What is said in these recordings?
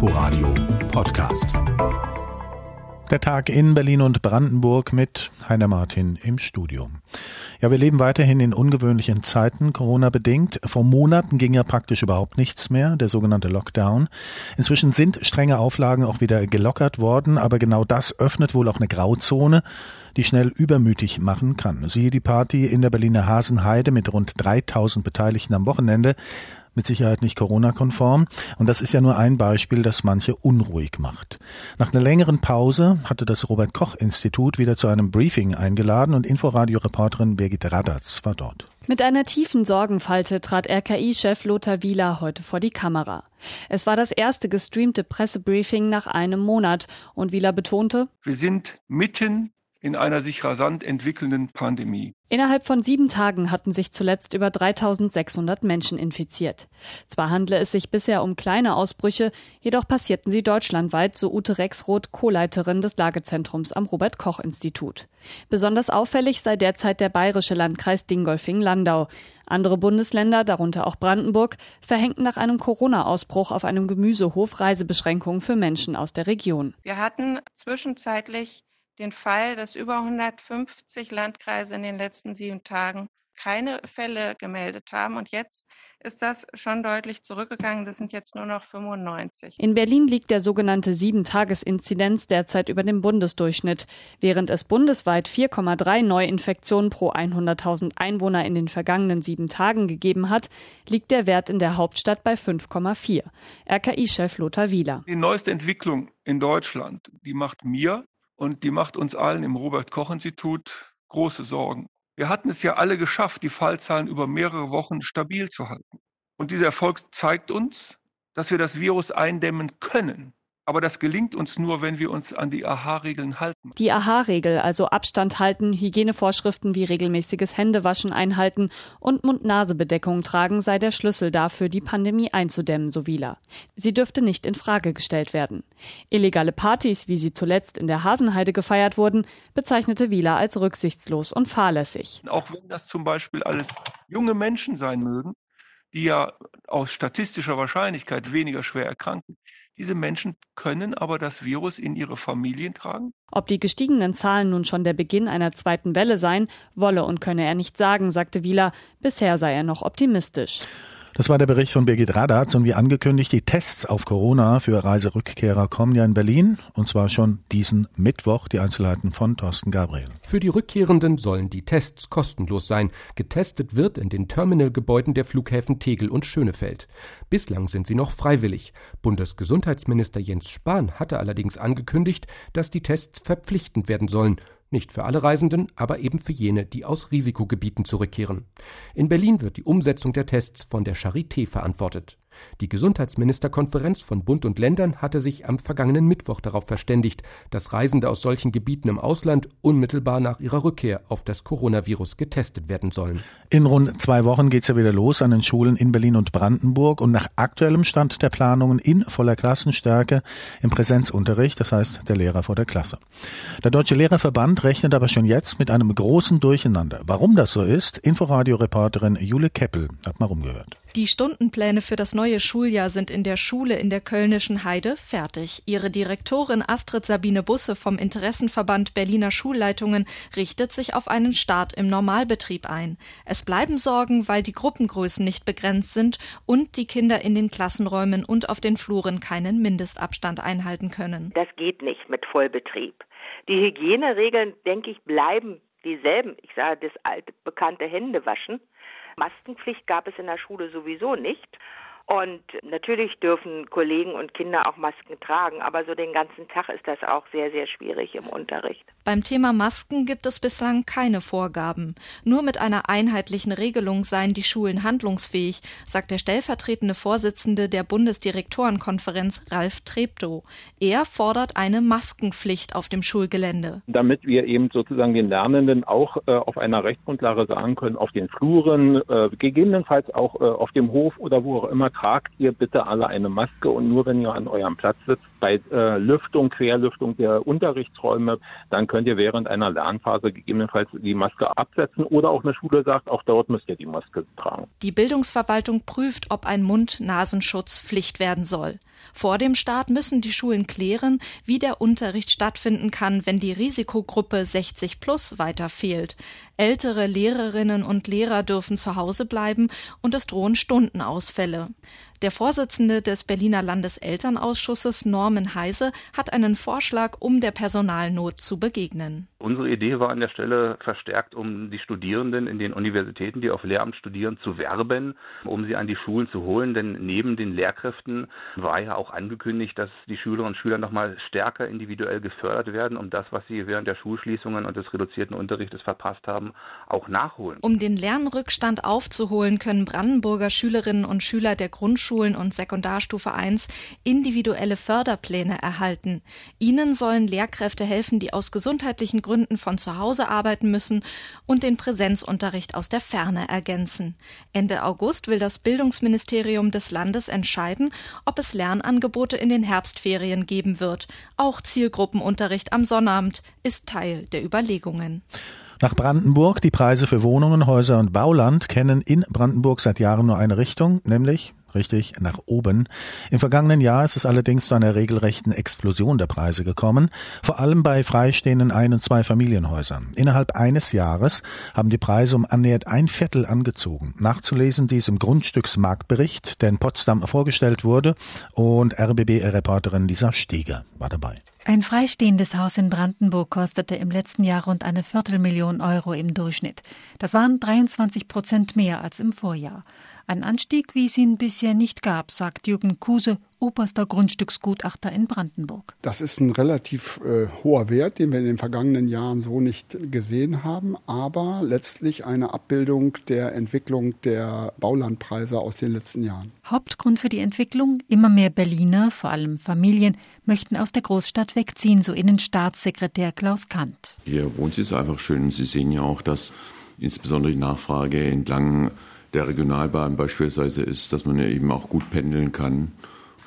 Inforadio Podcast. Der Tag in Berlin und Brandenburg mit Heiner Martin im Studio. Ja, wir leben weiterhin in ungewöhnlichen Zeiten, Corona bedingt. Vor Monaten ging ja praktisch überhaupt nichts mehr, der sogenannte Lockdown. Inzwischen sind strenge Auflagen auch wieder gelockert worden, aber genau das öffnet wohl auch eine Grauzone, die schnell übermütig machen kann. Siehe die Party in der Berliner Hasenheide mit rund 3000 Beteiligten am Wochenende mit Sicherheit nicht Corona-konform. Und das ist ja nur ein Beispiel, das manche unruhig macht. Nach einer längeren Pause hatte das Robert Koch-Institut wieder zu einem Briefing eingeladen und Inforadio-Reporterin Birgit Radatz war dort. Mit einer tiefen Sorgenfalte trat RKI-Chef Lothar Wieler heute vor die Kamera. Es war das erste gestreamte Pressebriefing nach einem Monat und Wieler betonte, wir sind mitten in einer sich rasant entwickelnden Pandemie. Innerhalb von sieben Tagen hatten sich zuletzt über 3600 Menschen infiziert. Zwar handle es sich bisher um kleine Ausbrüche, jedoch passierten sie deutschlandweit, so Ute Rexroth, Co-Leiterin des Lagezentrums am Robert-Koch-Institut. Besonders auffällig sei derzeit der bayerische Landkreis Dingolfing-Landau. Andere Bundesländer, darunter auch Brandenburg, verhängten nach einem Corona-Ausbruch auf einem Gemüsehof Reisebeschränkungen für Menschen aus der Region. Wir hatten zwischenzeitlich den Fall, dass über 150 Landkreise in den letzten sieben Tagen keine Fälle gemeldet haben. Und jetzt ist das schon deutlich zurückgegangen. Das sind jetzt nur noch 95. In Berlin liegt der sogenannte Sieben-Tages-Inzidenz derzeit über dem Bundesdurchschnitt. Während es bundesweit 4,3 Neuinfektionen pro 100.000 Einwohner in den vergangenen sieben Tagen gegeben hat, liegt der Wert in der Hauptstadt bei 5,4. RKI-Chef Lothar Wieler. Die neueste Entwicklung in Deutschland, die macht mir und die macht uns allen im Robert Koch Institut große Sorgen. Wir hatten es ja alle geschafft, die Fallzahlen über mehrere Wochen stabil zu halten. Und dieser Erfolg zeigt uns, dass wir das Virus eindämmen können. Aber das gelingt uns nur, wenn wir uns an die AHA-Regeln halten. Die AHA-Regel, also Abstand halten, Hygienevorschriften wie regelmäßiges Händewaschen einhalten und Mund-Nase-Bedeckung tragen, sei der Schlüssel dafür, die Pandemie einzudämmen, so Wieler. Sie dürfte nicht in Frage gestellt werden. Illegale Partys, wie sie zuletzt in der Hasenheide gefeiert wurden, bezeichnete Wieler als rücksichtslos und fahrlässig. Auch wenn das zum Beispiel alles junge Menschen sein mögen, die ja aus statistischer Wahrscheinlichkeit weniger schwer erkranken. Diese Menschen können aber das Virus in ihre Familien tragen. Ob die gestiegenen Zahlen nun schon der Beginn einer zweiten Welle seien, wolle und könne er nicht sagen, sagte Wieler. Bisher sei er noch optimistisch. Das war der Bericht von Birgit Radatz und wie angekündigt, die Tests auf Corona für Reiserückkehrer kommen ja in Berlin und zwar schon diesen Mittwoch. Die Einzelheiten von Thorsten Gabriel. Für die Rückkehrenden sollen die Tests kostenlos sein. Getestet wird in den Terminalgebäuden der Flughäfen Tegel und Schönefeld. Bislang sind sie noch freiwillig. Bundesgesundheitsminister Jens Spahn hatte allerdings angekündigt, dass die Tests verpflichtend werden sollen. Nicht für alle Reisenden, aber eben für jene, die aus Risikogebieten zurückkehren. In Berlin wird die Umsetzung der Tests von der Charité verantwortet. Die Gesundheitsministerkonferenz von Bund und Ländern hatte sich am vergangenen Mittwoch darauf verständigt, dass Reisende aus solchen Gebieten im Ausland unmittelbar nach ihrer Rückkehr auf das Coronavirus getestet werden sollen. In rund zwei Wochen geht es ja wieder los an den Schulen in Berlin und Brandenburg und nach aktuellem Stand der Planungen in voller Klassenstärke im Präsenzunterricht, das heißt der Lehrer vor der Klasse. Der Deutsche Lehrerverband rechnet aber schon jetzt mit einem großen Durcheinander. Warum das so ist, Inforadio-Reporterin Jule Keppel hat mal rumgehört. Die Stundenpläne für das neue Schuljahr sind in der Schule in der Kölnischen Heide fertig. Ihre Direktorin Astrid Sabine Busse vom Interessenverband Berliner Schulleitungen richtet sich auf einen Start im Normalbetrieb ein. Es bleiben Sorgen, weil die Gruppengrößen nicht begrenzt sind und die Kinder in den Klassenräumen und auf den Fluren keinen Mindestabstand einhalten können. Das geht nicht mit Vollbetrieb. Die Hygieneregeln, denke ich, bleiben dieselben. Ich sage das alte bekannte Händewaschen. Maskenpflicht gab es in der Schule sowieso nicht. Und natürlich dürfen Kollegen und Kinder auch Masken tragen, aber so den ganzen Tag ist das auch sehr, sehr schwierig im Unterricht. Beim Thema Masken gibt es bislang keine Vorgaben. Nur mit einer einheitlichen Regelung seien die Schulen handlungsfähig, sagt der stellvertretende Vorsitzende der Bundesdirektorenkonferenz Ralf Treptow. Er fordert eine Maskenpflicht auf dem Schulgelände. Damit wir eben sozusagen den Lernenden auch äh, auf einer Rechtsgrundlage sagen können, auf den Fluren, äh, gegebenenfalls auch äh, auf dem Hof oder wo auch immer tragt ihr bitte alle eine Maske und nur wenn ihr an eurem Platz sitzt, bei äh, Lüftung, Querlüftung der Unterrichtsräume, dann könnt ihr während einer Lernphase gegebenenfalls die Maske absetzen oder auch eine Schule sagt, auch dort müsst ihr die Maske tragen. Die Bildungsverwaltung prüft, ob ein Mund-Nasenschutz Pflicht werden soll. Vor dem Start müssen die Schulen klären, wie der Unterricht stattfinden kann, wenn die Risikogruppe 60 plus weiter fehlt. Ältere Lehrerinnen und Lehrer dürfen zu Hause bleiben und es drohen Stundenausfälle. Der Vorsitzende des Berliner Landeselternausschusses Norman Heise hat einen Vorschlag, um der Personalnot zu begegnen. Unsere Idee war an der Stelle verstärkt, um die Studierenden in den Universitäten, die auf Lehramt studieren, zu werben, um sie an die Schulen zu holen. Denn neben den Lehrkräften war ja auch angekündigt, dass die Schülerinnen und Schüler nochmal stärker individuell gefördert werden, um das, was sie während der Schulschließungen und des reduzierten Unterrichtes verpasst haben, auch nachholen. Um den Lernrückstand aufzuholen, können Brandenburger Schülerinnen und Schüler der Grundschulen und Sekundarstufe 1 individuelle Förderpläne erhalten. Ihnen sollen Lehrkräfte helfen, die aus gesundheitlichen Gründen von zu Hause arbeiten müssen und den Präsenzunterricht aus der Ferne ergänzen. Ende August will das Bildungsministerium des Landes entscheiden, ob es Lernangebote in den Herbstferien geben wird. Auch Zielgruppenunterricht am Sonnabend ist Teil der Überlegungen. Nach Brandenburg, die Preise für Wohnungen, Häuser und Bauland kennen in Brandenburg seit Jahren nur eine Richtung, nämlich richtig nach oben. Im vergangenen Jahr ist es allerdings zu einer regelrechten Explosion der Preise gekommen, vor allem bei freistehenden Ein- und Zwei-Familienhäusern. Innerhalb eines Jahres haben die Preise um annähernd ein Viertel angezogen. Nachzulesen dies im Grundstücksmarktbericht, der in Potsdam vorgestellt wurde und RBB-Reporterin Lisa Steger war dabei. Ein freistehendes Haus in Brandenburg kostete im letzten Jahr rund eine Viertelmillion Euro im Durchschnitt. Das waren 23 Prozent mehr als im Vorjahr. Ein Anstieg, wie es ihn bisher nicht gab, sagt Jürgen Kuse, oberster Grundstücksgutachter in Brandenburg. Das ist ein relativ äh, hoher Wert, den wir in den vergangenen Jahren so nicht gesehen haben, aber letztlich eine Abbildung der Entwicklung der Baulandpreise aus den letzten Jahren. Hauptgrund für die Entwicklung, immer mehr Berliner, vor allem Familien, möchten aus der Großstadt wegziehen, so Innenstaatssekretär Klaus Kant. Hier wohnt es einfach schön. Sie sehen ja auch, dass insbesondere die Nachfrage entlang der Regionalbahn beispielsweise ist, dass man ja eben auch gut pendeln kann.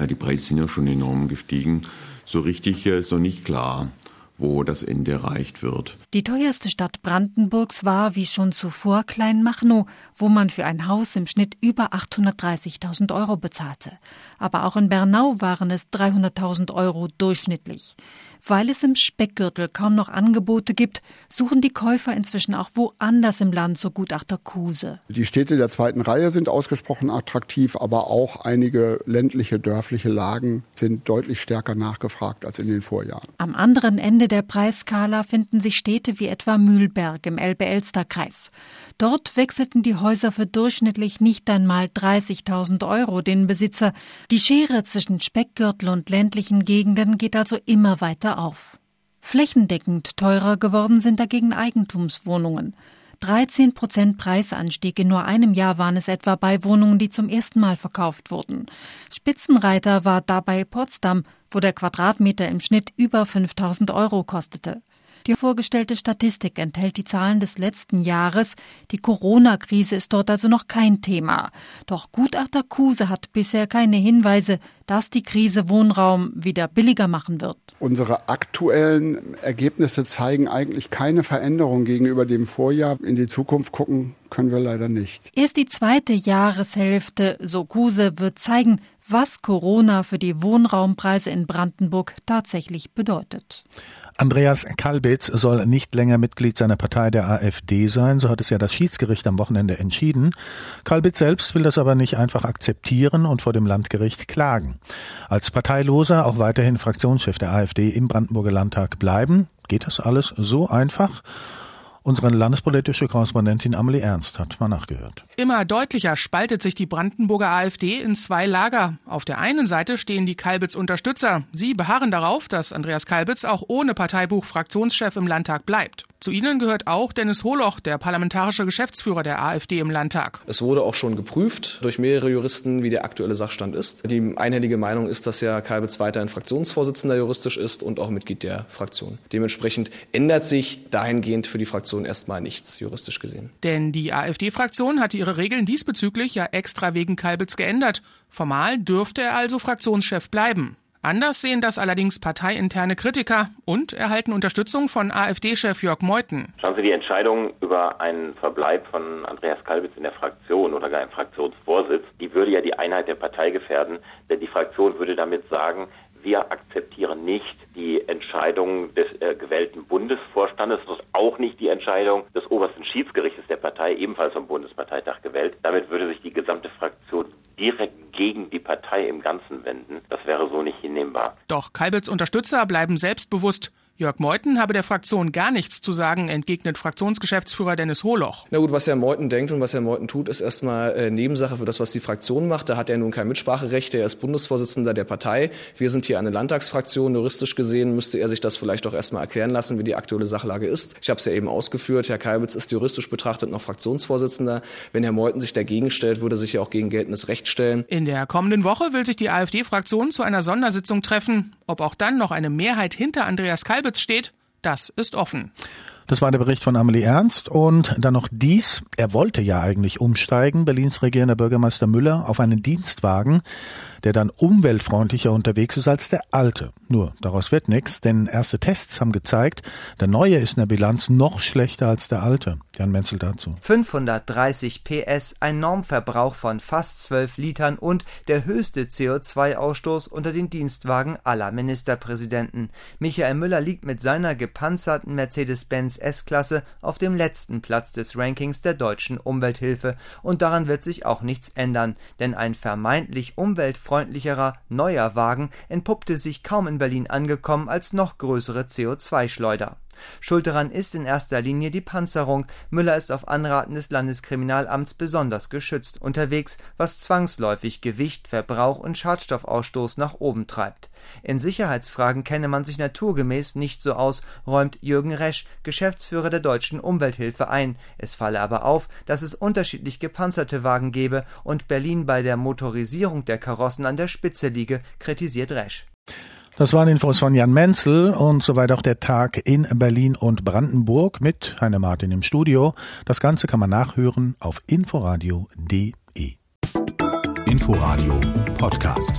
Ja, die Preise sind ja schon enorm gestiegen. So richtig ist noch nicht klar, wo das Ende erreicht wird. Die teuerste Stadt Brandenburgs war, wie schon zuvor, Kleinmachnow, wo man für ein Haus im Schnitt über 830.000 Euro bezahlte. Aber auch in Bernau waren es 300.000 Euro durchschnittlich. Weil es im Speckgürtel kaum noch Angebote gibt, suchen die Käufer inzwischen auch woanders im Land, so Gutachter Kuse. Die Städte der zweiten Reihe sind ausgesprochen attraktiv, aber auch einige ländliche, dörfliche Lagen sind deutlich stärker nachgefragt als in den Vorjahren. Am anderen Ende der Preisskala finden sich Städte wie etwa Mühlberg im Elbe-Elster-Kreis. Dort wechselten die Häuser für durchschnittlich nicht einmal 30.000 Euro den Besitzer. Die Schere zwischen Speckgürtel und ländlichen Gegenden geht also immer weiter auf. Flächendeckend teurer geworden sind dagegen Eigentumswohnungen. 13 Prozent Preisanstieg in nur einem Jahr waren es etwa bei Wohnungen, die zum ersten Mal verkauft wurden. Spitzenreiter war dabei Potsdam, wo der Quadratmeter im Schnitt über 5000 Euro kostete. Die vorgestellte Statistik enthält die Zahlen des letzten Jahres. Die Corona-Krise ist dort also noch kein Thema. Doch Gutachter Kuse hat bisher keine Hinweise, dass die Krise Wohnraum wieder billiger machen wird. Unsere aktuellen Ergebnisse zeigen eigentlich keine Veränderung gegenüber dem Vorjahr. In die Zukunft gucken können wir leider nicht. Erst die zweite Jahreshälfte, so Kuse, wird zeigen, was Corona für die Wohnraumpreise in Brandenburg tatsächlich bedeutet. Andreas Kalbitz soll nicht länger Mitglied seiner Partei der AfD sein, so hat es ja das Schiedsgericht am Wochenende entschieden. Kalbitz selbst will das aber nicht einfach akzeptieren und vor dem Landgericht klagen. Als Parteiloser auch weiterhin Fraktionschef der AfD im Brandenburger Landtag bleiben. Geht das alles so einfach? Unsere landespolitische Korrespondentin Amelie Ernst hat mal nachgehört. Immer deutlicher spaltet sich die Brandenburger AfD in zwei Lager. Auf der einen Seite stehen die Kalbitz-Unterstützer. Sie beharren darauf, dass Andreas Kalbitz auch ohne Parteibuch Fraktionschef im Landtag bleibt. Zu ihnen gehört auch Dennis Holoch, der parlamentarische Geschäftsführer der AfD im Landtag. Es wurde auch schon geprüft durch mehrere Juristen, wie der aktuelle Sachstand ist. Die einhellige Meinung ist, dass ja Kalbitz weiterhin Fraktionsvorsitzender juristisch ist und auch Mitglied der Fraktion. Dementsprechend ändert sich dahingehend für die Fraktion erstmal nichts juristisch gesehen. Denn die AfD-Fraktion hatte ihre Regeln diesbezüglich ja extra wegen Kalbitz geändert. Formal dürfte er also Fraktionschef bleiben. Anders sehen das allerdings parteiinterne Kritiker und erhalten Unterstützung von AfD-Chef Jörg Meuthen. Schauen Sie, die Entscheidung über einen Verbleib von Andreas Kalbitz in der Fraktion oder gar im Fraktionsvorsitz, die würde ja die Einheit der Partei gefährden, denn die Fraktion würde damit sagen, wir akzeptieren nicht die Entscheidung des äh, gewählten Bundesvorstandes und auch nicht die Entscheidung des obersten Schiedsgerichtes der Partei, ebenfalls vom Bundesparteitag gewählt. Damit würde sich die gesamte Fraktion direkt gegen die Partei im Ganzen wenden. Das wäre so nicht hinnehmbar. Doch Kalbitz Unterstützer bleiben selbstbewusst. Jörg Meuthen habe der Fraktion gar nichts zu sagen, entgegnet Fraktionsgeschäftsführer Dennis Hohloch. Na gut, was Herr Meuthen denkt und was Herr Meuthen tut, ist erstmal äh, Nebensache für das, was die Fraktion macht. Da hat er nun kein Mitspracherecht. Er ist Bundesvorsitzender der Partei. Wir sind hier eine Landtagsfraktion. Juristisch gesehen müsste er sich das vielleicht auch erstmal erklären lassen, wie die aktuelle Sachlage ist. Ich habe es ja eben ausgeführt. Herr Kalbitz ist juristisch betrachtet noch Fraktionsvorsitzender. Wenn Herr Meuthen sich dagegen stellt, würde er sich ja auch gegen geltendes Recht stellen. In der kommenden Woche will sich die AfD-Fraktion zu einer Sondersitzung treffen. Ob auch dann noch eine Mehrheit hinter Andreas Kalbitz steht, das ist offen. Das war der Bericht von Amelie Ernst und dann noch dies. Er wollte ja eigentlich umsteigen, Berlins regierender Bürgermeister Müller, auf einen Dienstwagen der dann umweltfreundlicher unterwegs ist als der alte. Nur, daraus wird nichts, denn erste Tests haben gezeigt, der neue ist in der Bilanz noch schlechter als der alte. Jan Menzel dazu. 530 PS, ein Normverbrauch von fast 12 Litern und der höchste CO2-Ausstoß unter den Dienstwagen aller Ministerpräsidenten. Michael Müller liegt mit seiner gepanzerten Mercedes-Benz S-Klasse auf dem letzten Platz des Rankings der deutschen Umwelthilfe und daran wird sich auch nichts ändern, denn ein vermeintlich umweltfreundlicher umweltfreundlicherer, neuer Wagen entpuppte sich kaum in Berlin angekommen als noch größere CO2-Schleuder. Schuld daran ist in erster Linie die Panzerung. Müller ist auf Anraten des Landeskriminalamts besonders geschützt unterwegs, was zwangsläufig Gewicht, Verbrauch und Schadstoffausstoß nach oben treibt. In Sicherheitsfragen kenne man sich naturgemäß nicht so aus, räumt Jürgen Resch, Geschäftsführer der Deutschen Umwelthilfe ein. Es falle aber auf, dass es unterschiedlich gepanzerte Wagen gebe und Berlin bei der Motorisierung der Karossen an der Spitze liege, kritisiert Resch. Das waren Infos von Jan Menzel und soweit auch der Tag in Berlin und Brandenburg mit Heine Martin im Studio. Das Ganze kann man nachhören auf inforadio.de. Inforadio Podcast.